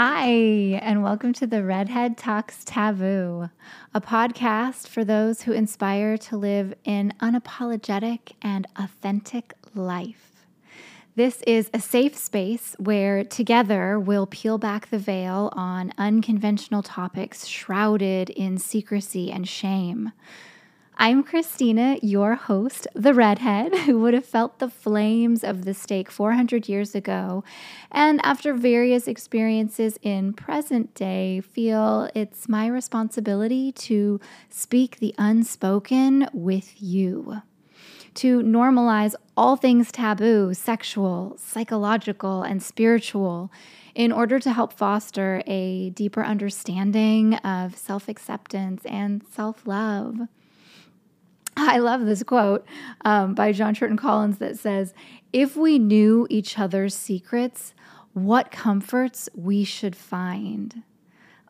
Hi, and welcome to the Redhead Talks Taboo, a podcast for those who inspire to live an unapologetic and authentic life. This is a safe space where together we'll peel back the veil on unconventional topics shrouded in secrecy and shame. I'm Christina, your host, the redhead, who would have felt the flames of the stake 400 years ago, and after various experiences in present day, feel it's my responsibility to speak the unspoken with you. To normalize all things taboo, sexual, psychological, and spiritual in order to help foster a deeper understanding of self acceptance and self love. I love this quote um, by John Churton Collins that says, If we knew each other's secrets, what comforts we should find.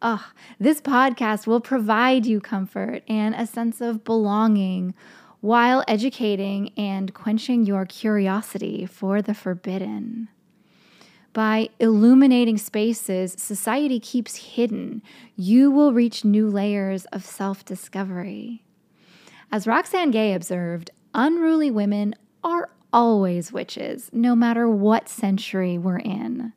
Oh, this podcast will provide you comfort and a sense of belonging while educating and quenching your curiosity for the forbidden. By illuminating spaces society keeps hidden, you will reach new layers of self discovery. As Roxane Gay observed, unruly women are always witches, no matter what century we're in.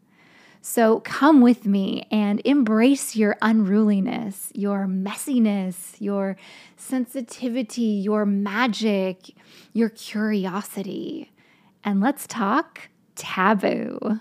So come with me and embrace your unruliness, your messiness, your sensitivity, your magic, your curiosity. And let's talk taboo.